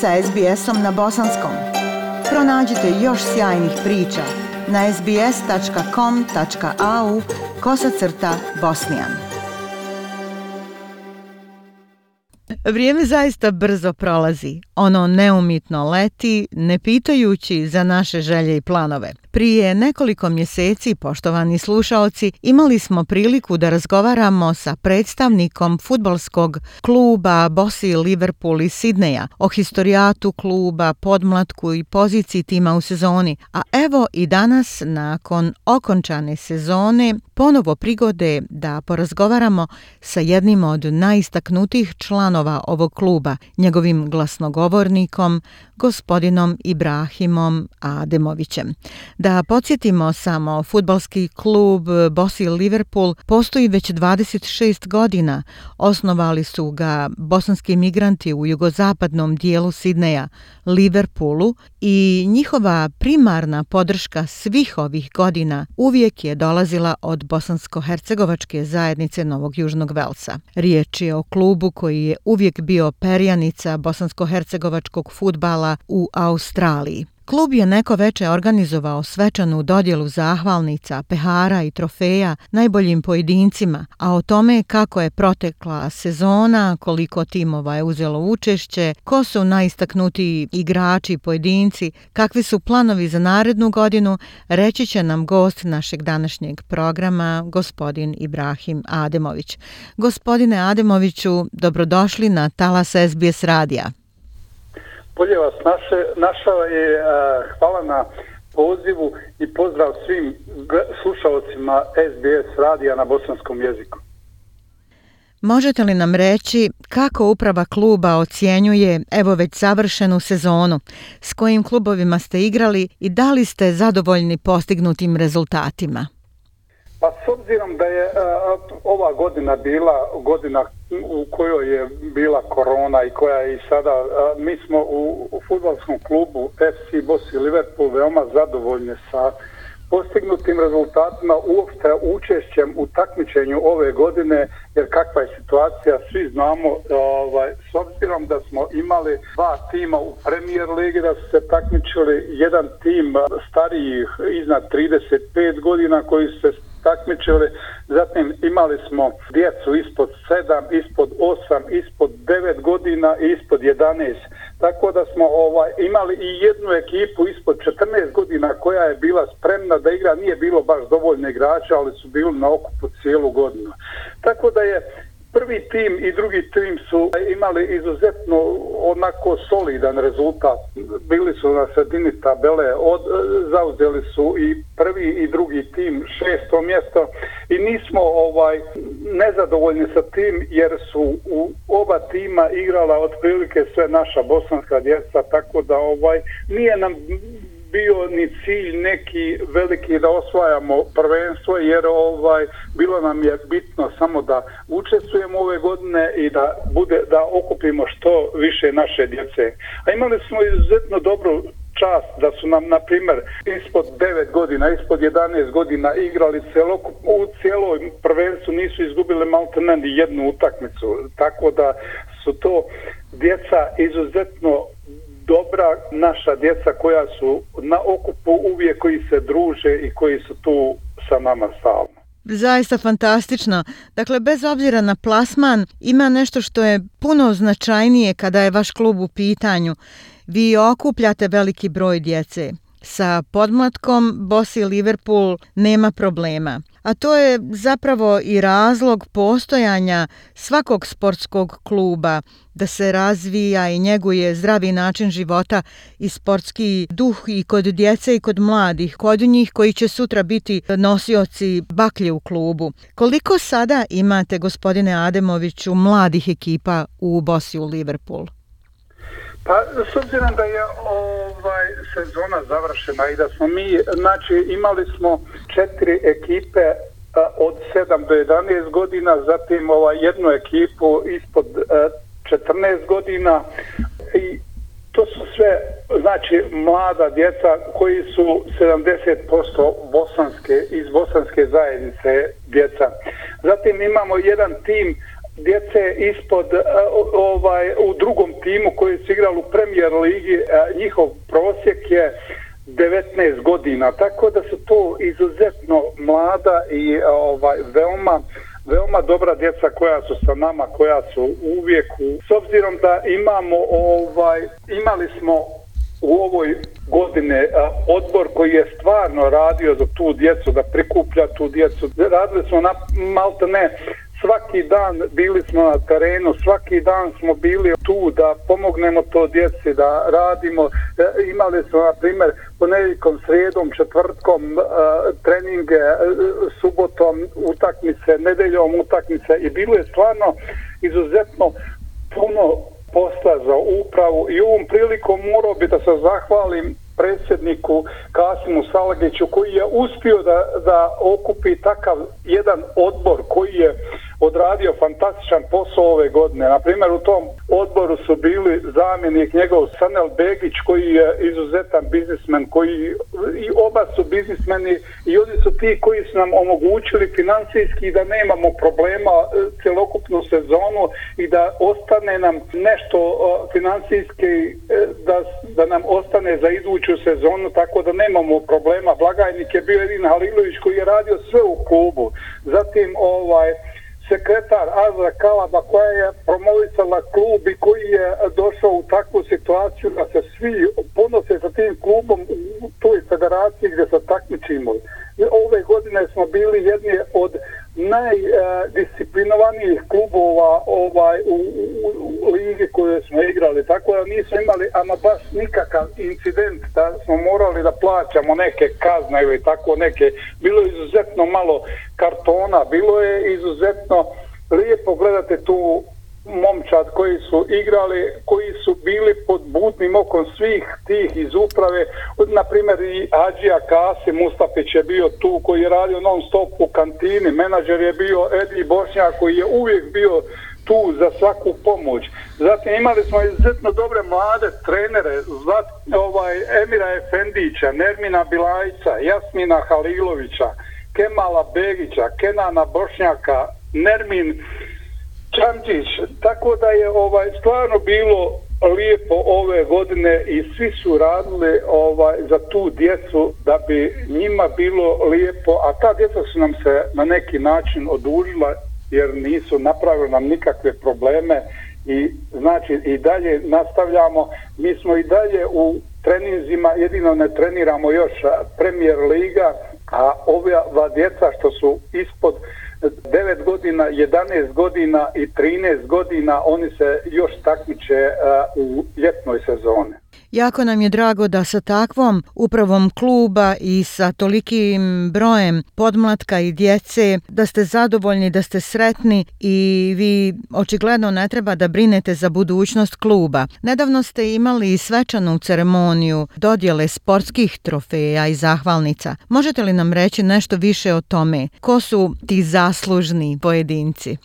sa SBS-om na bosanskom. Pronađite još sjajnih priča na sbs.com.au kosacrta bosnijan. Vrijeme zaista brzo prolazi. Ono neumitno leti, ne pitajući za naše želje i planove. Prije nekoliko mjeseci, poštovani slušaoci, imali smo priliku da razgovaramo sa predstavnikom futbolskog kluba Bosi Liverpool i Sidneja o historijatu kluba, podmlatku i poziciji tima u sezoni. A evo i danas, nakon okončane sezone, ponovo prigode da porazgovaramo sa jednim od najistaknutijih članova ovog kluba, njegovim glasnogovornikom, gospodinom Ibrahimom Ademovićem. Da podsjetimo samo, futbalski klub Bosi Liverpool postoji već 26 godina. Osnovali su ga bosanski migranti u jugozapadnom dijelu Sidneja, Liverpoolu i njihova primarna podrška svih ovih godina uvijek je dolazila od bosansko-hercegovačke zajednice Novog Južnog Velsa. Riječ je o klubu koji je uvijek bio perjanica bosansko-hercegovačkog futbala u Australiji. Klub je neko veče organizovao svečanu dodjelu zahvalnica, pehara i trofeja najboljim pojedincima, a o tome kako je protekla sezona, koliko timova je uzelo učešće, ko su najistaknutiji igrači i pojedinci, kakvi su planovi za narednu godinu, reći će nam gost našeg današnjeg programa, gospodin Ibrahim Ademović. Gospodine Ademoviću, dobrodošli na Talas SBS radija. Bolje vas naše, našao je hvala na pozivu i pozdrav svim slušalcima SBS radija na bosanskom jeziku. Možete li nam reći kako uprava kluba ocjenjuje evo već završenu sezonu, s kojim klubovima ste igrali i da li ste zadovoljni postignutim rezultatima? Pa s obzirom da je uh, ova godina bila godina u kojoj je bila korona i koja je i sada, mi smo u, u klubu FC Bosi Liverpool veoma zadovoljni sa postignutim rezultatima uopšte učešćem u takmičenju ove godine, jer kakva je situacija, svi znamo, ovaj, s obzirom da smo imali dva tima u premier ligi da su se takmičili, jedan tim starijih iznad 35 godina koji su se takmičili. Zatim imali smo djecu ispod 7, ispod 8, ispod 9 godina i ispod 11. Tako da smo ovaj imali i jednu ekipu ispod 14 godina koja je bila spremna da igra. Nije bilo baš dovoljno igrača, ali su bili na okupu cijelu godinu. Tako da je prvi tim i drugi tim su imali izuzetno onako solidan rezultat. Bili su na sredini tabele, od, e, zauzeli su i prvi i drugi tim šesto mjesto i nismo ovaj nezadovoljni sa tim jer su u oba tima igrala otprilike sve naša bosanska djeca tako da ovaj nije nam bio ni cilj neki veliki da osvajamo prvenstvo jer ovaj bilo nam je bitno samo da učestvujemo ove godine i da bude da okupimo što više naše djece. A imali smo izuzetno dobru čast da su nam, na primjer, ispod 9 godina, ispod 11 godina igrali celok, u cijeloj prvenstvu, nisu izgubili malte ni jednu utakmicu. Tako da su to djeca izuzetno dobra naša djeca koja su na okupu uvijek koji se druže i koji su tu sa nama stalno. Zaista fantastično. Dakle, bez obzira na plasman, ima nešto što je puno značajnije kada je vaš klub u pitanju. Vi okupljate veliki broj djece. Sa podmlatkom Bosi Liverpool nema problema a to je zapravo i razlog postojanja svakog sportskog kluba da se razvija i njeguje zdravi način života i sportski duh i kod djece i kod mladih, kod njih koji će sutra biti nosioci baklje u klubu. Koliko sada imate, gospodine Ademoviću, mladih ekipa u Bosi u Liverpool? Pa, s obzirom da je ovaj sezona završena i da smo mi, znači, imali smo četiri ekipe a, od 7 do 11 godina, zatim ovaj, jednu ekipu ispod e, a, 14 godina i to su sve, znači, mlada djeca koji su 70% bosanske, iz bosanske zajednice djeca. Zatim imamo jedan tim djece ispod e, ovaj u drugom timu koji su igrali u Premier ligi, e, njihov prosjek je 19 godina, tako da su to izuzetno mlada i e, ovaj veoma veoma dobra djeca koja su sa nama, koja su uvijek u... S obzirom da imamo ovaj imali smo u ovoj godine a, odbor koji je stvarno radio za tu djecu, da prikuplja tu djecu. Radili smo na malte ne svaki dan bili smo na terenu, svaki dan smo bili tu da pomognemo to djeci, da radimo. E, imali smo, na primjer, ponedjeljkom, srijedom, četvrtkom e, treninge, e, subotom utakmice, nedeljom utakmice i bilo je stvarno izuzetno puno posla za upravu i ovom prilikom morao bi da se zahvalim predsjedniku Kasimu Salagiću koji je uspio da, da okupi takav jedan odbor koji je odradio fantastičan posao ove godine. Na primjer, u tom odboru su bili zamjenik njegov Sanel Begić koji je izuzetan biznismen, koji i oba su biznismeni i oni su ti koji su nam omogućili financijski da nemamo problema e, celokupnu sezonu i da ostane nam nešto e, financijski e, da, da nam ostane za iduću sezonu tako da nemamo problema. Blagajnik je bio Edin Halilović koji je radio sve u klubu. Zatim ovaj sekretar Azra Kalaba koja je promovisala klub i koji je došao u takvu situaciju da se svi ponose sa tim klubom u toj federaciji gdje se takmičimo. Ove godine smo bili jedni od najdisciplinovanijih klubova ovaj, u, u, u ligi koje smo igrali. Tako da nismo imali ama baš nikakav incident da smo morali da plaćamo neke kazne ili tako neke. Bilo je izuzetno malo kartona, bilo je izuzetno lijepo gledate tu momčad koji su igrali, koji su bili pod budnim okom svih tih iz uprave. Na primjer i Ađija Kasi Mustafić je bio tu koji je radio non stop u kantini. Menadžer je bio Edi Bošnjak koji je uvijek bio tu za svaku pomoć. Zatim imali smo izuzetno dobre mlade trenere, Zlat, ovaj, Emira Efendića, Nermina Bilajca, Jasmina Halilovića, Kemala Begića, Kenana Bošnjaka, Nermin Čamčić, tako da je ovaj stvarno bilo lijepo ove godine i svi su radili ovaj za tu djecu da bi njima bilo lijepo, a ta djeca su nam se na neki način odužila jer nisu napravili nam nikakve probleme i znači i dalje nastavljamo. Mi smo i dalje u treninzima, jedino ne treniramo još Premier Liga, a ova djeca što su ispod 9 godina, 11 godina i 13 godina oni se još takmiče eh, u ljetnoj sezoni. Jako nam je drago da sa takvom upravom kluba i sa tolikim brojem podmlatka i djece, da ste zadovoljni, da ste sretni i vi očigledno ne treba da brinete za budućnost kluba. Nedavno ste imali svečanu ceremoniju dodjele sportskih trofeja i zahvalnica. Možete li nam reći nešto više o tome? Ko su ti zaslužni pojedinci?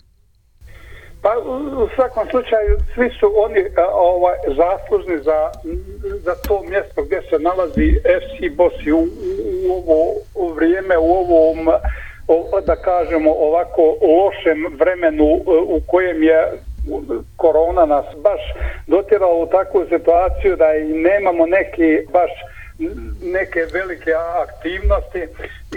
Pa u svakom slučaju svi su oni e, ovaj zaslužni za, za to mjesto gdje se nalazi FC Bosi u, u, u ovo u vrijeme, u ovom o, da kažemo ovako lošem vremenu e, u kojem je korona nas baš dotjerala u takvu situaciju da i nemamo neki baš neke velike aktivnosti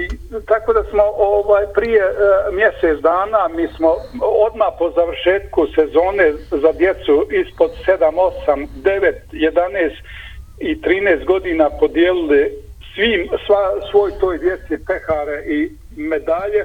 i tako da smo ovaj prije e, mjesec dana mi smo odmah po završetku sezone za djecu ispod 7 8 9 11 i 13 godina podijelili svim sva, svoj toj djeci pehare i medalje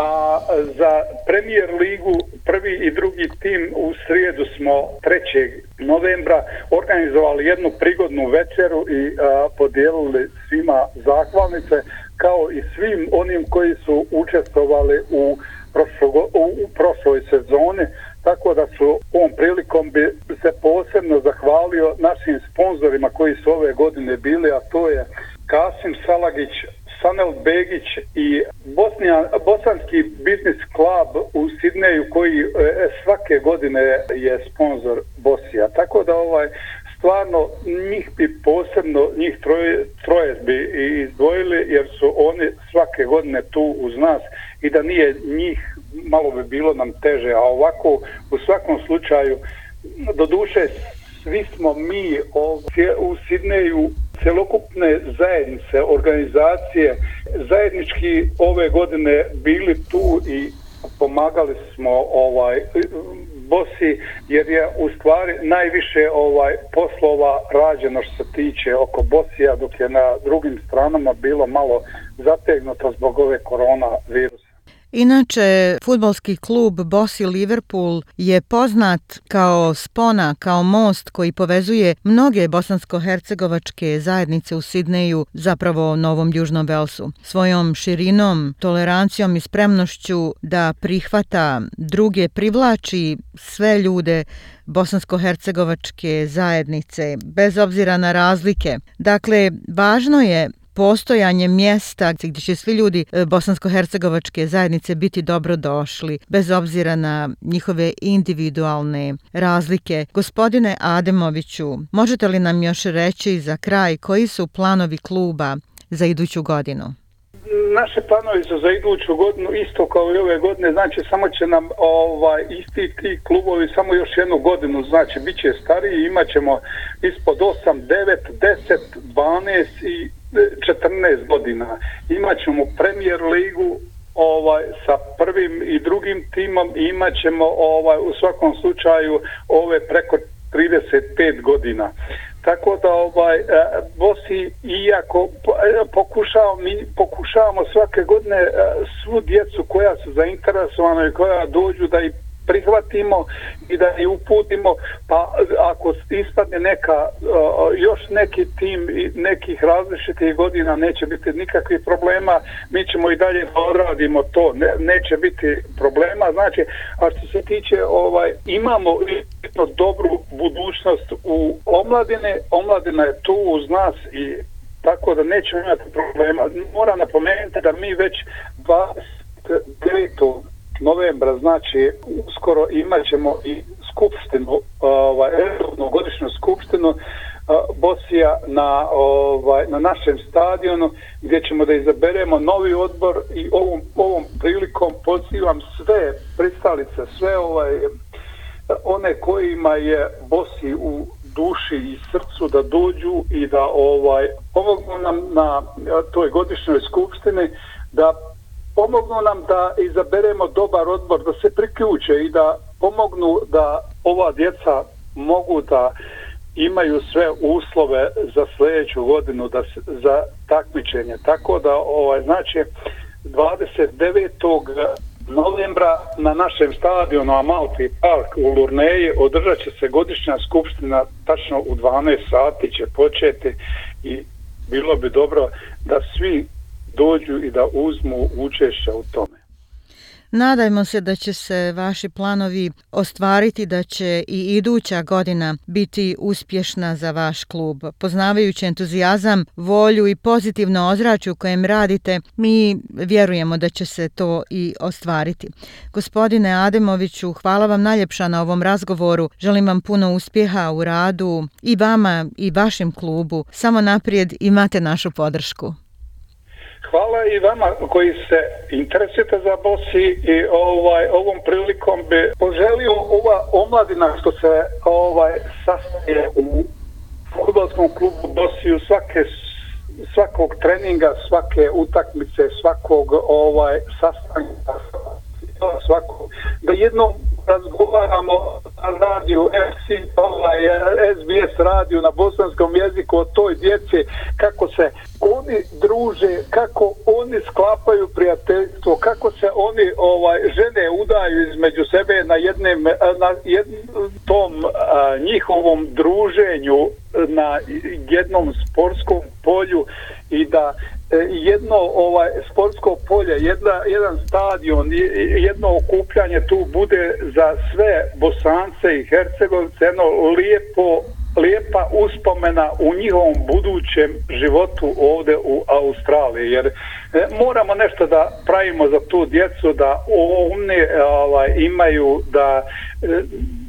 a za premijer ligu prvi i drugi tim u srijedu smo 3. novembra organizovali jednu prigodnu večeru i a, podijelili svima zahvalnice kao i svim onim koji su učestvovali u, prošlo, u, u prošloj sezoni tako da su ovom prilikom bi se posebno zahvalio našim sponzorima koji su ove godine bili a to je Kasim Salagić Sanel Begić i Bosnija, Bosanski biznis klub u Sidneju koji e, e svake godine je sponsor Bosija. Tako da ovaj stvarno njih bi posebno, njih troje, troje bi izdvojili jer su oni svake godine tu uz nas i da nije njih malo bi bilo nam teže, a ovako u svakom slučaju do duše svi smo mi ovdje u Sidneju celokupne zajednice, organizacije zajednički ove godine bili tu i pomagali smo ovaj Bosi jer je u stvari najviše ovaj poslova rađeno što se tiče oko Bosija dok je na drugim stranama bilo malo zategnuto zbog ove korona virusa. Inače, futbolski klub Bosi Liverpool je poznat kao spona, kao most koji povezuje mnoge bosansko-hercegovačke zajednice u Sidneju, zapravo Novom Južnom Velsu. Svojom širinom, tolerancijom i spremnošću da prihvata druge, privlači sve ljude bosansko-hercegovačke zajednice, bez obzira na razlike. Dakle, važno je postojanje mjesta gdje će svi ljudi e, bosansko-hercegovačke zajednice biti dobro došli, bez obzira na njihove individualne razlike. Gospodine Ademoviću, možete li nam još reći za kraj koji su planovi kluba za iduću godinu? Naše planovi su za iduću godinu isto kao i ove godine, znači samo će nam ovaj isti ti klubovi samo još jednu godinu, znači bit će stariji, imat ćemo ispod 8, 9, 10, 12 i 14 godina. Imaćemo premijer ligu ovaj sa prvim i drugim timom i imaćemo ovaj u svakom slučaju ove preko 35 godina. Tako da ovaj e, Bosi iako e, pokušao mi pokušavamo svake godine e, svu djecu koja su zainteresovana i koja dođu da i prihvatimo i da je uputimo, pa ako ispadne neka, još neki tim nekih različitih godina neće biti nikakvih problema, mi ćemo i dalje odradimo to, ne, neće biti problema, znači, a što se tiče, ovaj, imamo jednu dobru budućnost u omladine, omladina je tu uz nas i tako da nećemo imati problema. Moram napomenuti da mi već 29 novembra, znači uskoro imat ćemo i skupštinu, ovaj, godišnju skupštinu Bosija na, ovaj, na našem stadionu gdje ćemo da izaberemo novi odbor i ovom, ovom prilikom pozivam sve pristalice, sve ovaj, one kojima je Bosi u duši i srcu da dođu i da ovaj pomognu nam na toj godišnjoj skupštini da pomognu nam da izaberemo dobar odbor, da se priključe i da pomognu da ova djeca mogu da imaju sve uslove za sljedeću godinu da se, za takmičenje. Tako da, ovaj, znači, 29. novembra na našem stadionu Amalfi Park u Lurneji održat će se godišnja skupština tačno u 12 sati će početi i bilo bi dobro da svi dođu i da uzmu učešća u tome. Nadajmo se da će se vaši planovi ostvariti, da će i iduća godina biti uspješna za vaš klub. Poznavajući entuzijazam, volju i pozitivno ozračje u kojem radite, mi vjerujemo da će se to i ostvariti. Gospodine Ademoviću, hvala vam najljepša na ovom razgovoru. Želim vam puno uspjeha u radu i vama i vašem klubu. Samo naprijed imate našu podršku. Hvala i vama koji se interesujete za Bosi i ovaj ovom prilikom bi poželio ova omladina što se ovaj sastaje u fudbalskom klubu Bosiju svake svakog treninga, svake utakmice, svakog ovaj sastanka svakog da jedno razgovaramo na radiju FC, pa ovaj, SBS radiju na bosanskom jeziku o toj djeci, kako se oni druže, kako oni sklapaju prijateljstvo, kako se oni ovaj žene udaju između sebe na jednem na jednom tom a, njihovom druženju na jednom sportskom polju i da E, jedno ovaj sportsko polje, jedna, jedan stadion, jedno okupljanje tu bude za sve Bosance i Hercegovce jedno lijepo, lijepa uspomena u njihovom budućem životu ovde u Australiji, jer e, moramo nešto da pravimo za tu djecu, da oni ovaj, imaju, da e,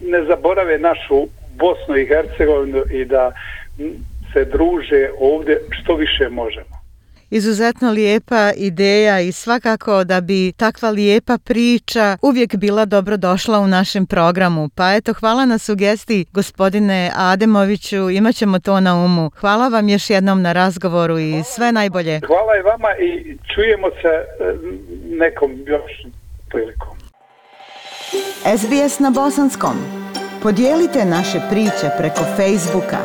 ne zaborave našu Bosnu i Hercegovinu i da se druže ovde što više možemo izuzetno lijepa ideja i svakako da bi takva lijepa priča uvijek bila dobro došla u našem programu. Pa eto, hvala na sugestiji gospodine Ademoviću, imat ćemo to na umu. Hvala vam još jednom na razgovoru i sve najbolje. Hvala i vama i čujemo se e, nekom još prilikom. SBS na bosanskom. Podijelite naše priče preko Facebooka.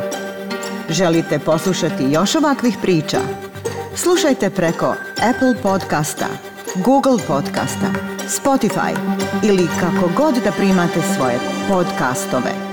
Želite poslušati još ovakvih priča? Slušajte preko Apple podcasta, Google podcasta, Spotify ili kako god da primate svoje podcastove.